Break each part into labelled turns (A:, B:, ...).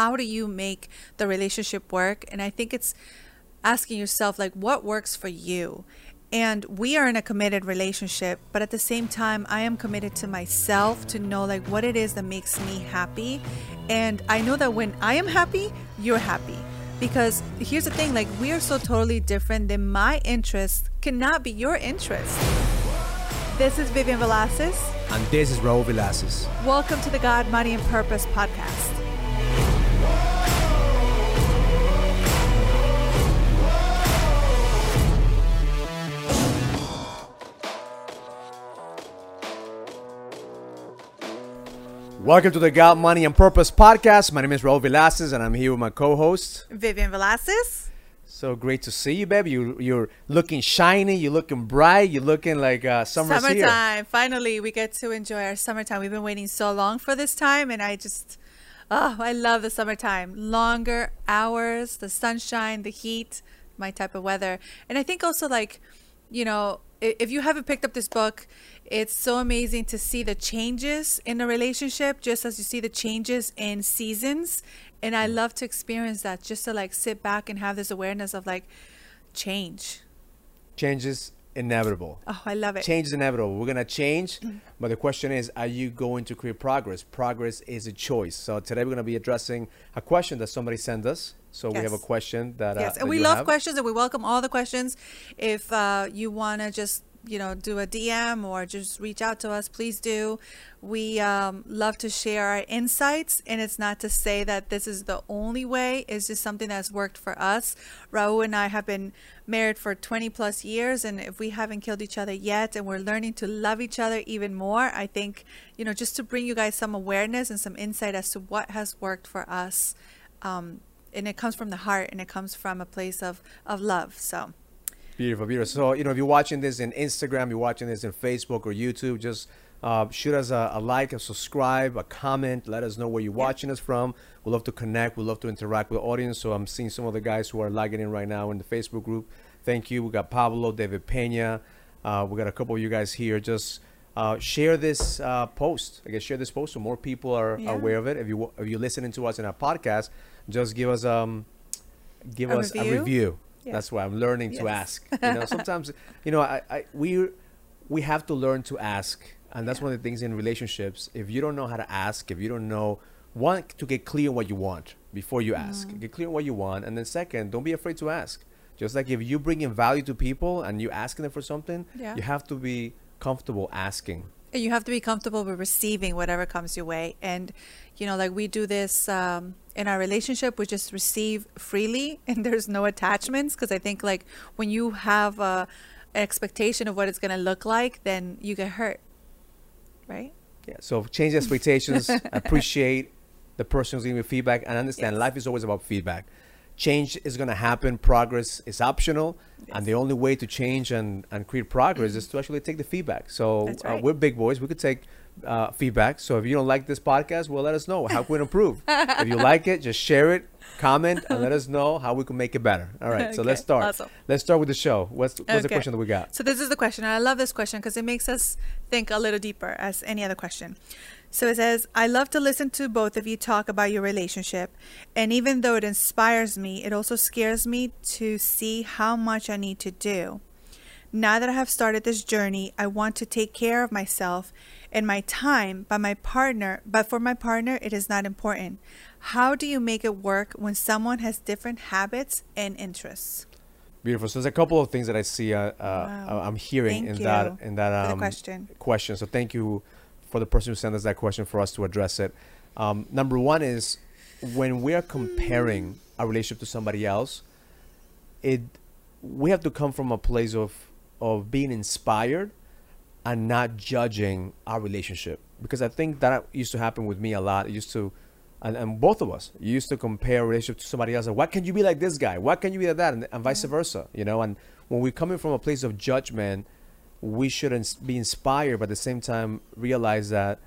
A: how do you make the relationship work? And I think it's asking yourself like what works for you? And we are in a committed relationship but at the same time i am committed to myself to know like what it is that makes me happy. And i know that when i am happy you're happy. Because here's the thing like we are so totally different that my interest cannot be your interest. This is vivian velasquez
B: And this is Raul Velasquez.
A: welcome to the god money and purpose podcast
B: Welcome to the Got Money and Purpose podcast. My name is Raul Velasquez, and I'm here with my co-host.
A: vivian velasquez
B: So great to see you, baby. You, you're looking shiny. You're looking bright. You're looking like uh, summer's here.
A: summertime. Finally, we get to enjoy our summertime. We've been waiting so long for this time, and I just, oh, I love the summertime. Longer hours, the sunshine, the heat, my type of weather. And I think also, like, you know, if you haven't picked up this book, it's so amazing to see the changes in a relationship, just as you see the changes in seasons. And I mm. love to experience that, just to like sit back and have this awareness of like change.
B: Change is inevitable.
A: Oh, I love it.
B: Change is inevitable. We're gonna change,
A: Mm.
B: but the question is, are you going to create progress? Progress is a choice. So today we're gonna be addressing a question that somebody sent us. So we have a question that uh,
A: Yes,
B: that
A: and we love
B: have.
A: questions, and we welcome all the questions. If uh, you want to just you know do a DM or just reach out to us, please do. We um, love to share our insights, and it's not to say that this is the only way. It's just something that's worked for us. Raul and I have been married for 20 plus years, and if we haven't killed each other yet, and we're learning to love each other even more, I think you know just to bring you guys some awareness and some insight as to what has worked for us. Um, and it comes from the heart and it comes from a place of of love so
B: Beautiful, beautiful. So, you know, if you're watching this in Instagram, you're watching this in Facebook or YouTube, just uh, shoot us a, a like, a subscribe, a comment. Let us know where you're watching us from. we love to connect. we love to interact with the audience. So, I'm seeing some of the guys who are logging in right now in the Facebook group. Thank you. We got Pablo, David Pena. Uh, we got a couple of you guys here. Just uh, share this uh, post. I guess share this post so more people are
A: Yeah.
B: aware of it. If you if you're listening to us in our podcast, just give us um give
A: A
B: us a
A: review? Yeah.
B: That's why I'm learning to ask. You know, sometimes you know I, I we we have to learn to ask, and that's
A: Yeah.
B: one of the things in relationships. If you don't know how to ask, if you don't know, one to get clear on what you want before you ask.
A: Mm-hmm.
B: Get clear on what you want, and then second, don't be afraid to ask. Just like if you bring in value to people and you asking them for something,
A: Yeah.
B: you have to be comfortable asking.
A: You have to be comfortable with receiving whatever comes your way and you know like we do this um, in our relationship we just receive freely and there's no attachments because i think like when you have a an expectation of what it's going to look like then you get hurt right
B: Yeah. So change expectations. appreciate the person who's giving you feedback, and understand
A: Yes.
B: life is always about feedback. Change is going to happen. Progress is optional, and the only way to change and, and create progress is to actually take the feedback. So
A: That's
B: uh, we're big boys. We could take uh, feedback. So if you don't like this podcast, well, let us know how can we improve. if you like it, just share it, comment, and let us know how we can make it better. All right. So let's start.
A: awesome.
B: Let's start with the show. What's what's the question that we got?
A: So this is the question, and I love this question because it makes us think a little deeper as any other question. So it says, I love to listen to both of you talk about your relationship, and even though it inspires me, it also scares me to see how much I need to do. Now that I have started this journey, I want to take care of myself and my time, but my partner, but for my partner, it is not important. How do you make it work when someone has different habits and interests?
B: Beautiful. So there's a couple of things that I see. Uh, uh,
A: Wow.
B: I'm hearing
A: Thank
B: in that in that um,
A: question.
B: question. So thank you for the person who sent us that question for us to address it. Um, number one is when we are comparing our relationship to somebody else, it we have to come from a place of of being inspired and not judging our relationship because I think that used to happen with me a lot. It used to, and, and both of us used to compare a relationship to somebody else. Like, Why can't you be like this guy? Why can't you be like that? And, and vice versa, you know. And when we're coming from a place of judgment, we should ins- be inspired, but at the same time realize that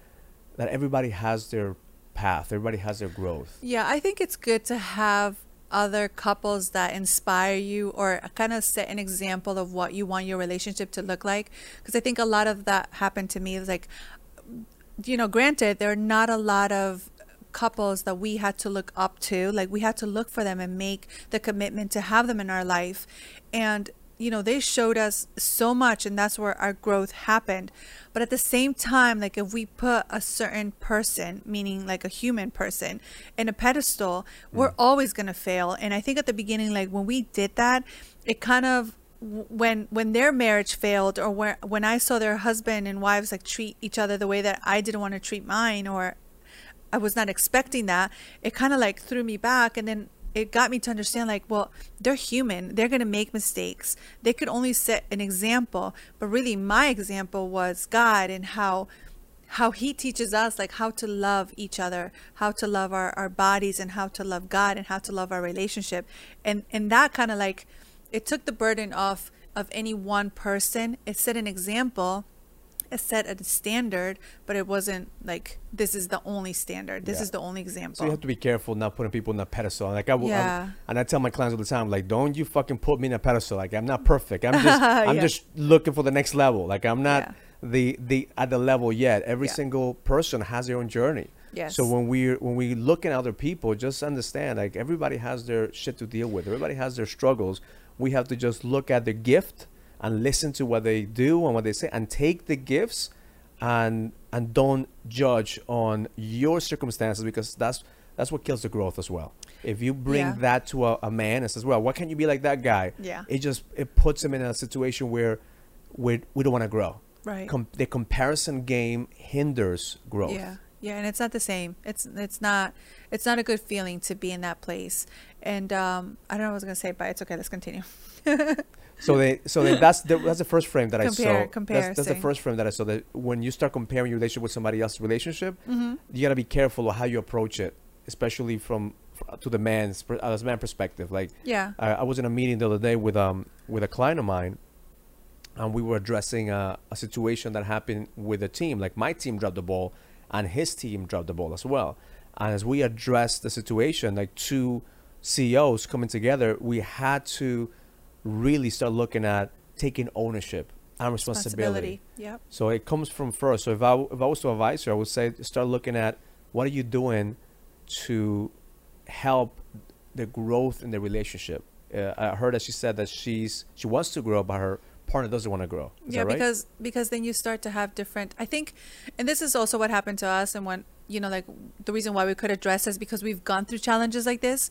B: that everybody has their path. Everybody has their growth.
A: Yeah, I think it's good to have other couples that inspire you or kind of set an example of what you want your relationship to look like. Because I think a lot of that happened to me. It's like, you know, granted, there are not a lot of couples that we had to look up to. Like we had to look for them and make the commitment to have them in our life. And you know, they showed us so much and that's where our growth happened. But at the same time, like if we put a certain person, meaning like a human person, in a pedestal, we're
B: Mm.
A: always going to fail. And I think at the beginning, like when we did that, it kind of when when their marriage failed or when when I saw their husband and wives like treat each other the way that I didn't want to treat mine or I was not expecting that, it kind of like threw me back and then it got me to understand like well they're human. They're going to make mistakes. They could only set an example but really my example was god and how how he teaches us like how to love each other how to love our, our bodies and how to love god and how to love our relationship. And and that kind of like it took the burden off of any one person. It set an example set a standard but it wasn't like this is the only standard this
B: Yeah.
A: is the only example
B: So you have to be careful not putting people in a pedestal. Like I,
A: Yeah.
B: and I tell my clients all the time, like, don't you fucking put me in a pedestal. Like I'm not perfect. I'm just, I'm just looking for the next level. Like I'm not
A: Yeah.
B: the the at the level yet. Every single person has their own journey.
A: Yes.
B: So when we when we look at other people, just understand like everybody has their shit to deal with. Everybody has their struggles. We have to just look at the gift and listen to what they do and what they say, and take the gifts and and don't judge on your circumstances because that's that's what kills the growth as well. If you bring
A: Yeah.
B: that to a, a man and says, "Well, why can't you be like that guy?"
A: Yeah.
B: it just it puts him in a situation where we we don't want to grow.
A: right
B: Com- the comparison game hinders growth.
A: Yeah, yeah, and it's not the same. It's it's not it's not a good feeling to be in that place. And um, I don't know what I was gonna say, but it's okay. Let's continue.
B: So they, so they, that's the, that's the first frame that I
A: Compare-
B: saw. That's, that's the first frame that I saw. That when you start comparing your relationship with somebody else's relationship,
A: hmm
B: you gotta be careful of how you approach it, especially from to the man's as a man perspective. Like
A: Yeah.
B: I, I was in a meeting the other day with um with a client of mine, and we were addressing a, a situation that happened with a team. Like my team dropped the ball, and his team dropped the ball as well. And as we addressed the situation, like two CEOs coming together, we had to really start looking at taking ownership and responsibility.
A: Yep.
B: So it comes from first. So if I if I was to advise her, I would say start looking at what are you doing to help the growth in the relationship. Uh, I heard that she said that she's she wants to grow, but her partner doesn't want to grow. Is
A: yeah,
B: right?
A: because because then you start to have different. I think, and this is also what happened to us, and when you know, like the reason why we could address is because we've gone through challenges like this.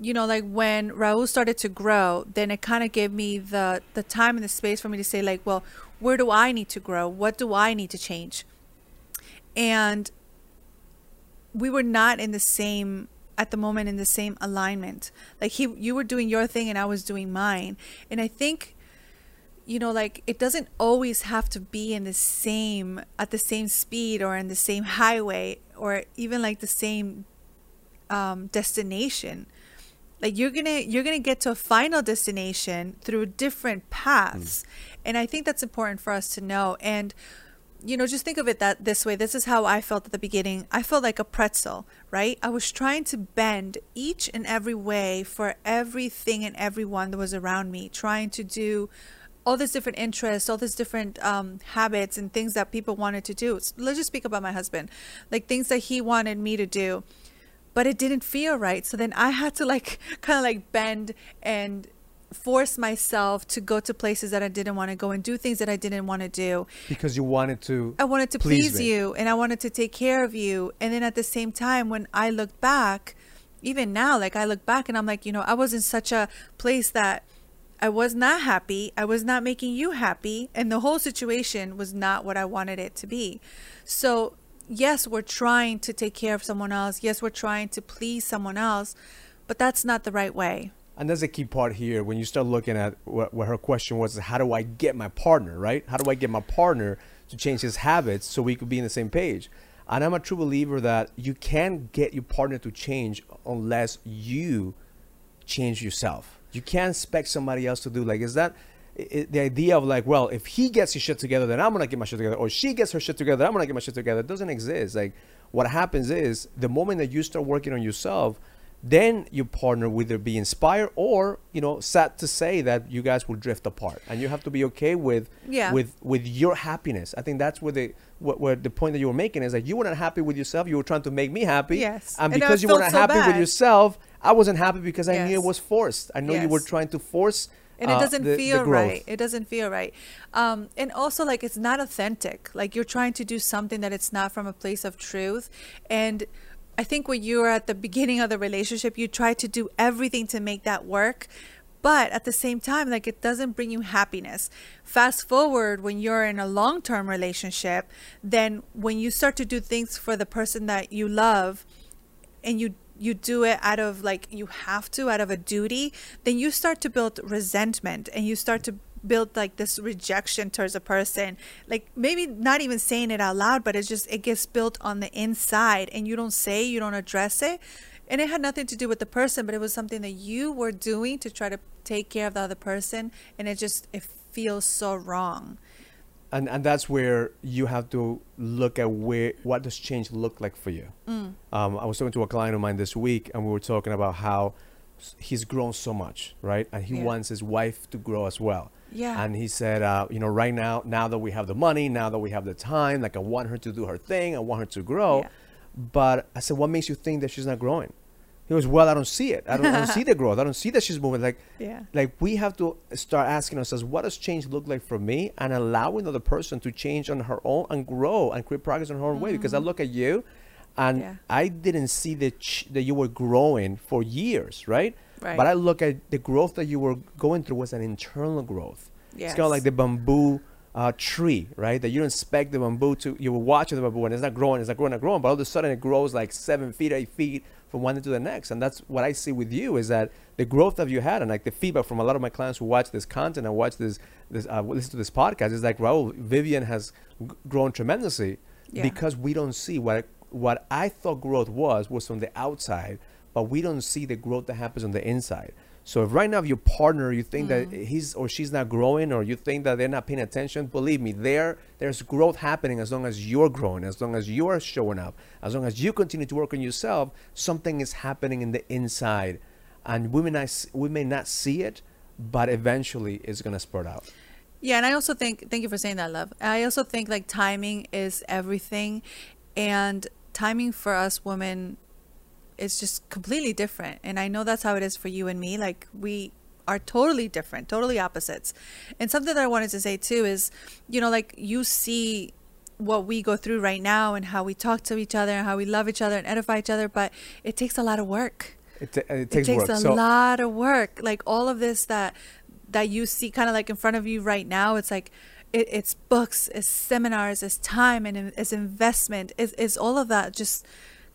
A: You know, like when Raul started to grow, then it kind of gave me the the time and the space for me to say, like, well, where do I need to grow? What do I need to change? And we were not in the same at the moment in the same alignment. Like he, you were doing your thing and I was doing mine, and I think you know like it doesn't always have to be in the same at the same speed or in the same highway or even like the same um, destination like you're gonna you're gonna get to a final destination through different paths. And i think that's important for us to know. And you know just think of it that this way. This is how i felt at the beginning. I felt like a pretzel right? I was trying to bend each and every way for everything and everyone that was around me trying to do all these different interests, all these different um, habits and things that people wanted to do. Let's just speak about my husband, like things that he wanted me to do, but it didn't feel right. So then I had to like kind of like bend and force myself to go to places that I didn't want to go and do things that I didn't want to do.
B: because you wanted to.
A: I wanted to
B: Please
A: please, you and I wanted to take care of you. And then at the same time, when I look back, even now, like I look back and I'm like, you know, I was in such a place that I was not happy. I was not making you happy. And the whole situation was not what I wanted it to be. So, yes, we're trying to take care of someone else. Yes, we're trying to please someone else, but that's not the right way.
B: And that's a key part here. When you start looking at what, what her question was, how do I get my partner, right? How do I get my partner to change his habits so we could be in the same page? And I'm a true believer that you can't get your partner to change unless you change yourself. You can't expect somebody else to do like is that i i- the idea of like, well, if he gets his shit together, then I'm gonna get my shit together, or she gets her shit together, I'm gonna get my shit together. It doesn't exist. Like what happens is the moment that you start working on yourself, then your partner will either be inspired or you know sad to say that you guys will drift apart. And you have to be okay with
A: Yeah.
B: with with your happiness. I think that's where the what, where the point that you were making is that you were not happy with yourself. You were trying to make me happy.
A: Yes.
B: and
A: And
B: because you were not
A: so
B: happy with yourself i wasn't happy because i knew it was forced. I know you were trying to force
A: and it
B: uh,
A: doesn't
B: the- the
A: feel
B: growth.
A: right. It doesn't feel right. Um, and also like it's not authentic. Like you're trying to do something that it's not from a place of truth. And i think when you're at the beginning of the relationship you try to do everything to make that work. But at the same time like it doesn't bring you happiness. Fast forward when you're in a long-term relationship then when you start to do things for the person that you love and you you do it out of like you have to out of a duty then you start to build resentment and you start to build like this rejection towards a person. Like maybe not even saying it out loud but it's just it gets built on the inside and you don't say you don't address it. And it had nothing to do with the person but it was something that you were doing to try to take care of the other person and it just it feels so wrong
B: and and that's where you have to look at where what does change look like for you.
A: Mm.
B: Um, I was talking to a client of mine this week, and we were talking about how he's grown so much, right? And he
A: Yeah.
B: wants his wife to grow as well.
A: Yeah.
B: And he said, uh, you know, right now, now that we have the money, now that we have the time, like I want her to do her thing, I want her to grow.
A: Yeah.
B: But I said, what makes you think that she's not growing? He goes, well, I don't see it. I don't, I don't see the growth. I don't see that she's moving. Like,
A: Yeah.
B: like we have to start asking ourselves, what does change look like for me, and allowing the person to change on her own and grow and create progress on her own way. Because I look at you, and
A: Yeah.
B: I didn't see that ch- that you were growing for years, right?
A: Right.
B: But I look at the growth that you were going through was an internal growth. It's kind of like the bamboo uh, tree, right? That you don't expect the bamboo to, you were watching the bamboo and it's not growing, it's not growing, not growing, but all of a sudden it grows like seven feet, eight feet from one to the next. And that's what I see with you is that the growth that you had and like the feedback from a lot of my clients who watch this content and watch this, this uh, listen to this podcast is like, Raul, Vivian has grown tremendously
A: Yeah.
B: because we don't see what what I thought growth was was from the outside, but we don't see the growth that happens on the inside. So if right now if your partner you think that mm. he's or she's not growing or you think that they're not paying attention, believe me, there there's growth happening as long as you're growing, as long as you are showing up, as long as you continue to work on yourself, something is happening in the inside. And we may not we may not see it, but eventually it's gonna spurt out.
A: Yeah, and I also think thank you for saying that, love. I also think like timing is everything and timing for us women is just completely different. And I know that's how it is for you and me. Like we are totally different, totally opposites. And something that I wanted to say too is, you know, like you see what we go through right now and how we talk to each other and how we love each other and edify each other, but it takes a lot of work
B: It, ta- it takes,
A: it takes a
B: so
A: lot of work like all of this that that you see kind of like in front of you right now it's like it, it's books it's seminars it's time and it's investment it's, it's all of that just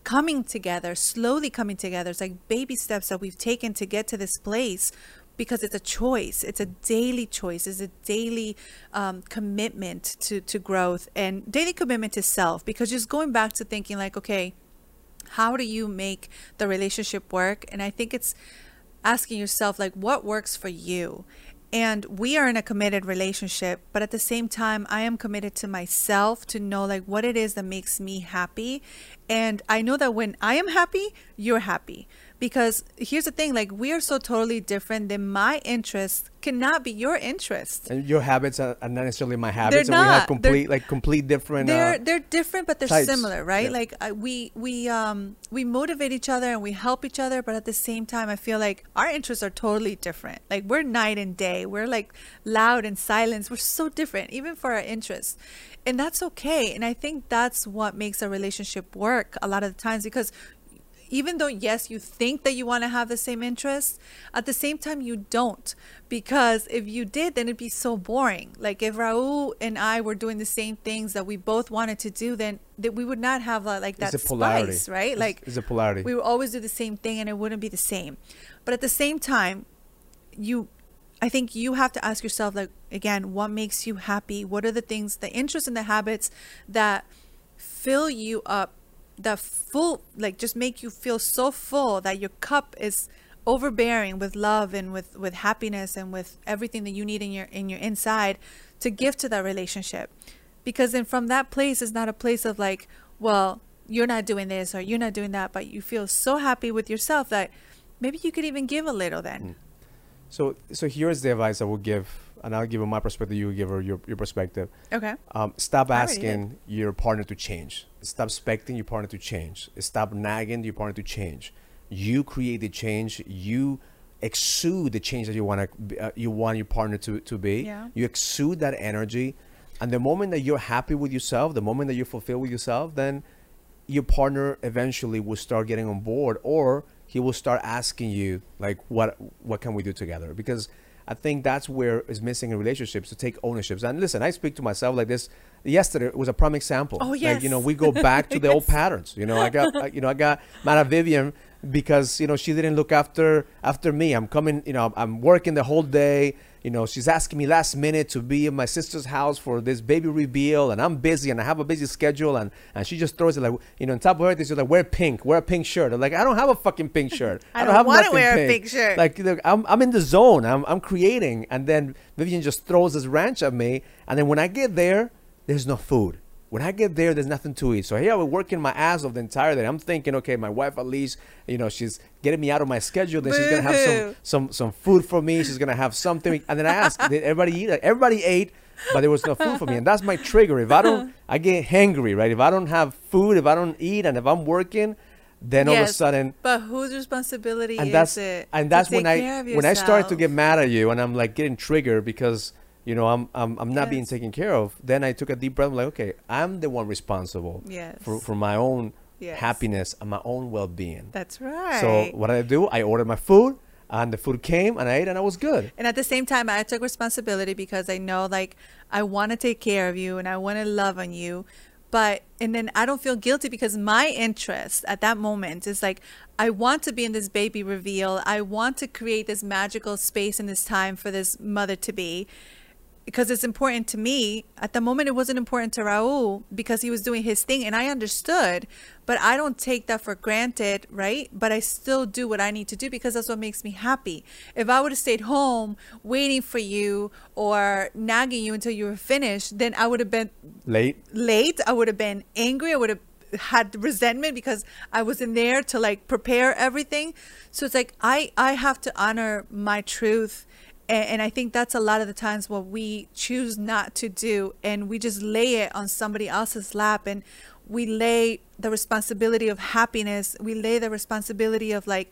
A: coming together slowly coming together. It's like baby steps that we've taken to get to this place because it's a choice. It's a daily choice. It's a daily um, commitment to to growth and daily commitment to self because just going back to thinking like okay how do you make the relationship work? And i think it's asking yourself like what works for you and we are in a committed relationship but at the same time i am committed to myself to know like what it is that makes me happy. And i know that when i am happy you're happy because here's the thing like we are so totally different that my interests cannot be your interests
B: And your habits are, not necessarily my habits,
A: They're
B: and we have
A: not.
B: complete
A: They're-
B: like complete different.
A: they're
B: uh,
A: they're different but they're
B: types.
A: similar right
B: Yeah.
A: like I, we we um we motivate each other and we help each other but at the same time i feel like our interests are totally different like we're night and day we're like loud and silence we're so different even for our interests and that's okay and i think that's what makes a relationship work a lot of the times because even though yes you think that you want to have the same interests at the same time you don't. Because if you did then it'd be so boring. Like if raul and i were doing the same things that we both wanted to do then that we would not have uh, like that
B: it's a polarity,
A: spice right?
B: It's-
A: like
B: it's a polarity.
A: we would always do the same thing and it wouldn't be the same. But at the same time you i think you have to ask yourself like again what makes you happy? What are the things the interests and the habits that fill you up that full like just make you feel so full that your cup is overbearing with love and with with happiness and with everything that you need in your in your inside to give to that relationship because then from that place is not a place of like well you're not doing this or you're not doing that, but you feel so happy with yourself that maybe you could even give a little then.
B: Mm. So, so here's the advice I would give, and I'll give her my perspective. You give her your, your perspective.
A: Okay.
B: Um, stop asking your partner to change. Stop expecting your partner to change. Stop nagging your partner to change. You create the change. You exude the change that you want to uh, you want your partner to, to be.
A: Yeah.
B: You exude that energy, and the moment that you're happy with yourself, the moment that you're fulfilled with yourself, then your partner eventually will start getting on board, or he will start asking you like, "What what can we do together?" Because I think that's where is missing in relationships to take ownerships. And listen, I speak to myself like this. Yesterday was a prime example.
A: Oh,
B: Like, you know, we go back to the old patterns. You know, I got you know I got mad at Vivian because you know she didn't look after after me. I'm coming. You know, I'm working the whole day. You know, she's asking me last minute to be in my sister's house for this baby reveal, and I'm busy and I have a busy schedule, and and she just throws it like you know on top of her, She's like, wear pink, wear a pink shirt. I'm like, I don't have a fucking pink shirt.
A: I don't
B: have
A: wanna
B: nothing
A: wear a pink shirt.
B: Like look, I'm I'm in the zone. I'm I'm creating, and then Vivian just throws this ranch at me, and then when I get there, there's no food. When I get there, there's nothing to eat. So here I was working my ass off the entire day. I'm thinking, okay, my wife at least, you know, she's getting me out of my schedule. Then she's gonna have some some some food for me. She's gonna have something. And then I asked, did everybody eat? Like, everybody ate, but there was no food for me. And that's my trigger. If I don't, I get hangry, right? If I don't have food, if I don't eat, and if I'm working, then all of a
A: Yes,
B: sudden
A: But whose responsibility
B: and
A: is
B: that's
A: it?
B: and that's when I when I start to get mad at you and I'm like getting triggered because you know I'm I'm, I'm not being taken care of. Then I took a deep breath. I'm like, okay, I'm the one responsible
A: Yes.
B: for for my own
A: Yes.
B: happiness and my own well being.
A: That's right.
B: So what did I do? I ordered my food and the food came and I ate and I was good.
A: And at the same time, I took responsibility because I know, like, I want to take care of you and I want to love on you. But, and then I don't feel guilty because my interest at that moment is like, I want to be in this baby reveal. I want to create this magical space in this time for this mother to be because it's important to me. At the moment, it wasn't important to Raul because he was doing his thing and I understood, but I don't take that for granted, right? But I still do what I need to do because that's what makes me happy. If I would have stayed home waiting for you or nagging you until you were finished, then I would have been
B: Late.
A: late. I would have been angry. I would have had resentment because I wasn't there to like prepare everything. So it's like I I have to honor my truth. And, and I think that's a lot of the times what we choose not to do, and we just lay it on somebody else's lap, and we lay the responsibility of happiness. We lay the responsibility of like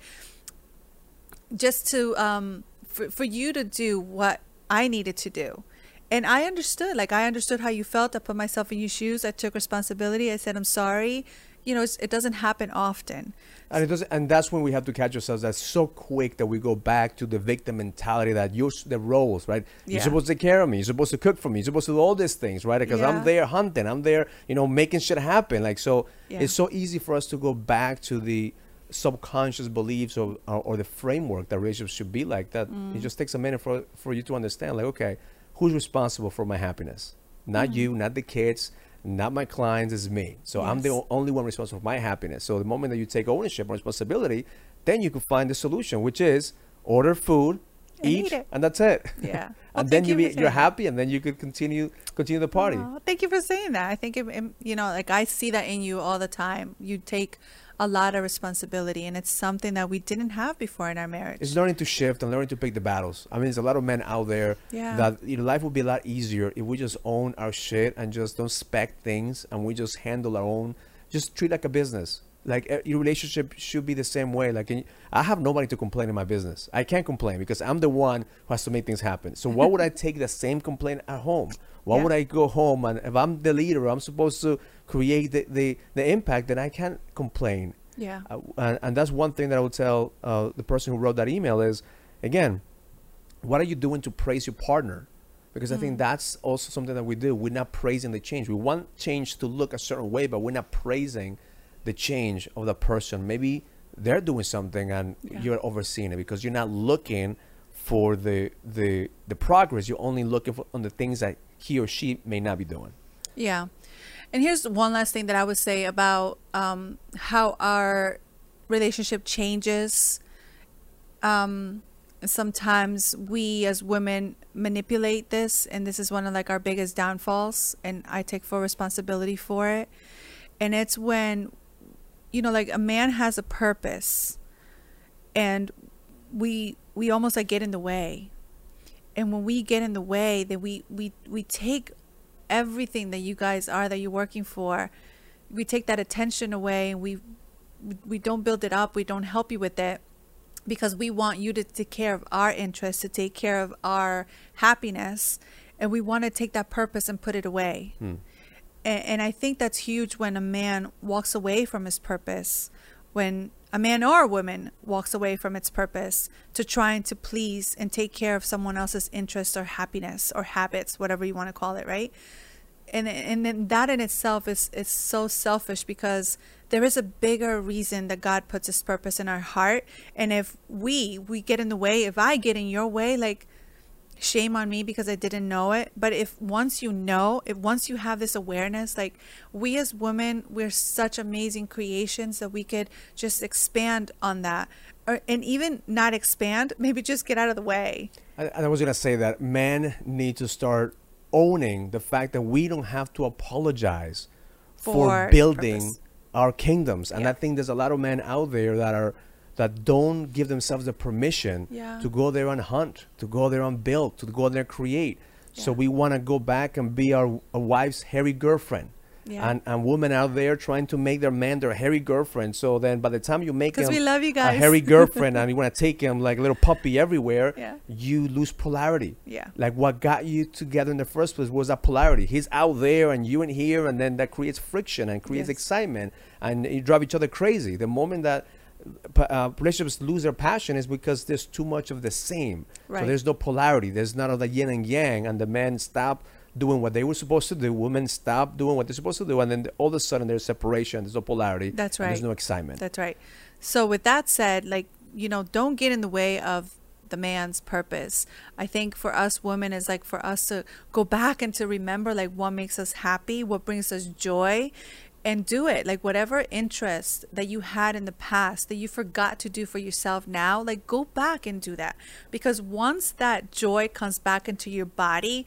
A: just to um for, for you to do what I needed to do. And I understood, like I understood how you felt. I put myself in your shoes. I took responsibility. I said, I'm sorry. You know, it's, it doesn't happen often.
B: And it doesn't, and that's when we have to catch ourselves. That's so quick that we go back to the victim mentality that you're the roles, right? You're supposed to take care of me. You're supposed to cook for me. You're supposed to do all these things, right? Because
A: Yeah.
B: I'm there hunting. I'm there, you know, making shit happen. Like so,
A: Yeah.
B: it's so easy for us to go back to the subconscious beliefs or, or, or the framework that relationships should be like. That
A: Mm.
B: it just takes a minute for for you to understand. Like, okay, who's responsible for my happiness? Not
A: Mm.
B: you, not the kids, not my clients. It's me. So I'm the only one responsible for my happiness. So the moment that you take ownership and responsibility, then you can find the solution, which is order food,
A: And
B: eat,
A: eat
B: and that's it.
A: Yeah. Well,
B: and then you
A: you
B: be, you're happy, and then you could continue continue the party.
A: Thank you for saying that. I think, it, it- you know, like I see that in you all the time. You take a lot of responsibility, and it's something that we didn't have before in our marriage.
B: It's learning to shift and learning to pick the battles. I mean, there's a lot of men out there
A: Yeah.
B: that you know, life would be a lot easier if we just own our shit and just don't spec things and we just handle our own. Just treat like a business. Like uh, your relationship should be the same way. Like and I have nobody to complain in my business. I can't complain because I'm the one who has to make things happen. So why would I take the same complaint at home? Why
A: Yeah.
B: would I go home and if I'm the leader, I'm supposed to create the the, the impact. Then I can't complain.
A: yeah.
B: Uh, and, and that's one thing that I would tell uh, the person who wrote that email is, again, what are you doing to praise your partner? Because I
A: Mm.
B: think that's also something that we do. We're not praising the change. We want change to look a certain way, but we're not praising the change of the person. Maybe they're doing something and
A: Yeah.
B: you're overseeing it because you're not looking for the the the progress. You're only looking for on the things that he or she may not be doing.
A: Yeah. And here's one last thing that I would say about um, how our relationship changes. Um, sometimes we as women manipulate this, and this is one of like our biggest downfalls, and I take full responsibility for it. And it's when you know, like a man has a purpose and we we almost like get in the way. And when we get in the way, then we we we take everything that you guys are that you're working for, we take that attention away and we we don't build it up, we don't help you with it because we want you to take care of our interests, to take care of our happiness, and we want to take that purpose and put it away.
B: Hmm.
A: And, and I think that's huge when a man walks away from his purpose, when a man or a woman walks away from its purpose to trying to please and take care of someone else's interests or happiness or habits, whatever you want to call it, right? And and then that in itself is is so selfish because there is a bigger reason that God puts his purpose in our heart. And if we we get in the way, if I get in your way, like shame on me because I didn't know it. But if once you know, if once you have this awareness, like we as women, we're such amazing creations that we could just expand on that. Or, and even not expand, maybe just get out of the way.
B: I, I was gonna say that men need to start owning the fact that we don't have to apologize for,
A: For
B: building
A: purpose.
B: our kingdoms. And
A: Yeah.
B: I think there's a lot of men out there that are that don't give themselves the permission
A: Yeah.
B: to go there and hunt, to go there and build, to go there and create. So we want to go back and be our, our wife's hairy girlfriend.
A: Yeah.
B: And, and women out there trying to make their man their hairy girlfriend. So then by the time you make him
A: we love you guys.
B: a hairy girlfriend and you want to take him like a little puppy everywhere,
A: Yeah.
B: you lose polarity.
A: Yeah.
B: Like what got you together in the first place was that polarity. He's out there and you in here, and then that creates friction and creates
A: Yes.
B: excitement, and you drive each other crazy. The moment that uh, relationships lose their passion is because there's too much of the same.
A: Right.
B: So there's no polarity. There's none of the yin and yang, and the men stop doing what they were supposed to do. The women stop doing what they're supposed to do, and then all of a sudden there's separation. There's no polarity.
A: That's
B: and There's no excitement.
A: That's right. So with that said, like, you know, don't get in the way of the man's purpose. I think for us women is like for us to go back and to remember like what makes us happy, what brings us joy and do it. Like whatever interest that you had in the past that you forgot to do for yourself now, like go back and do that. Because once that joy comes back into your body,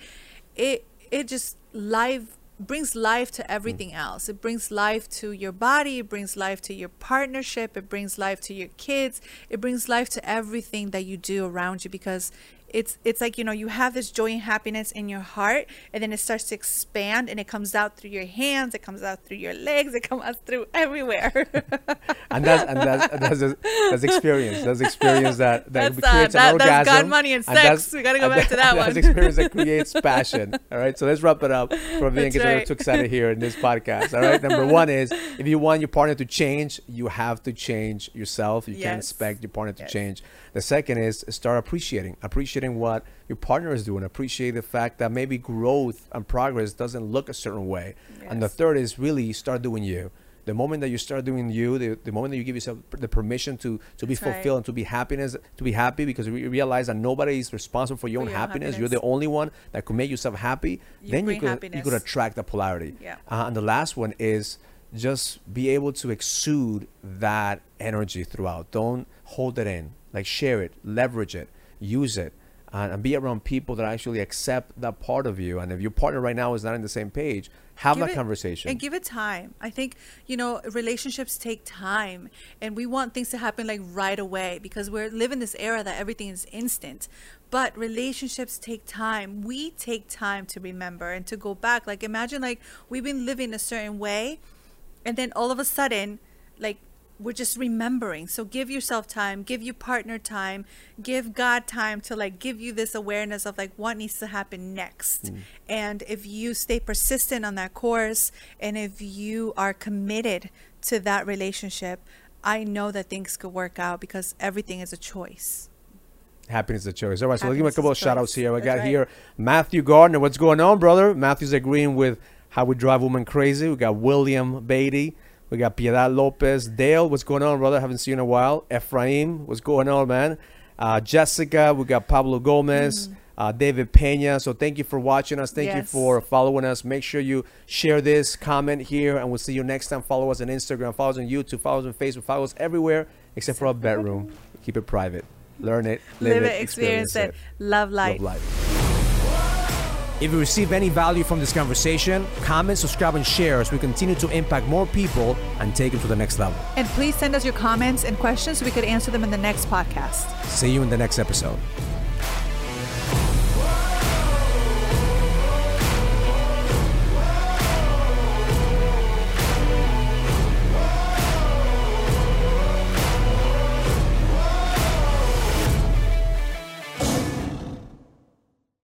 A: it it just life brings life to everything mm. else. It brings life to your body, it brings life to your partnership, it brings life to your kids, it brings life to everything that you do around you because it's it's like you know you have this joy and happiness in your heart and then it starts to expand and it comes out through your hands it comes out through your legs it comes out through everywhere
B: and that's and that's that's, that's experience. That's experience that that
A: That's, uh, that-
B: an
A: that's
B: orgasm.
A: God, money, and sex. We gotta go
B: and
A: back to that one That's
B: experience that creates passion. All right, so let's wrap it up for being in
A: That's
B: case I'm
A: right.
B: too excited here in this podcast. All right, number one is if you want your partner to change, you have to change yourself. You can't expect your partner to
A: Yes.
B: change. The second is start appreciating, appreciating what your partner is doing. Appreciate the fact that maybe growth and progress doesn't look a certain way. And the third is really start doing you. The moment that you start doing you, the, the moment that you give yourself the permission to to be
A: That's right.
B: fulfilled and to be happiness, to be happy, because we realize that nobody is responsible for your
A: For
B: own
A: your own
B: happiness. You're the only one that could make yourself happy.
A: You
B: then you could you could attract the polarity.
A: Yeah.
B: Uh, and the last one is just be able to exude that energy throughout. Don't hold it in. Like share it, leverage it, use it, and be around people that actually accept that part of you. And if your partner right now is not on the same page, have
A: Give
B: that
A: it-
B: conversation.
A: and give it time i think you know relationships take time and we want things to happen like right away because we're living this era that everything is instant but relationships take time we take time to remember and to go back like imagine like we've been living a certain way and then all of a sudden like we're just remembering so give yourself time give your partner time give god time to like give you this awareness of like what needs to happen next mm. and if you stay persistent on that course and if you are committed to that relationship i know that things could work out because everything is a choice
B: Happiness is a choice. All right, so let's give a couple of shout outs here. I got
A: right.
B: here Matthew Gardner. What's going on, brother? Matthew's agreeing with how we drive women crazy. We got William Beatty. We got Piedad Lopez. Dale, what's going on, brother? Haven't seen you in a while. Ephraim, what's going on, man? Uh, Jessica, we got Pablo Gomez. Uh, David Pena. So thank you for watching us. Thank you
A: Mm-hmm.
B: For following us. Make sure you share this, comment here, and we'll see you next time. Follow us on Instagram, follow us on YouTube, follow us on Facebook, follow us everywhere except for our bedroom. Keep it private. Learn it, live,
A: live
B: it,
A: it experience it
B: it.
A: love life
B: Love life. If you receive any value from this conversation, comment, subscribe, and share as we continue to impact more people and take it to the next level.
A: And please send us your comments and questions so we could answer them in the next podcast.
B: See you in the next episode.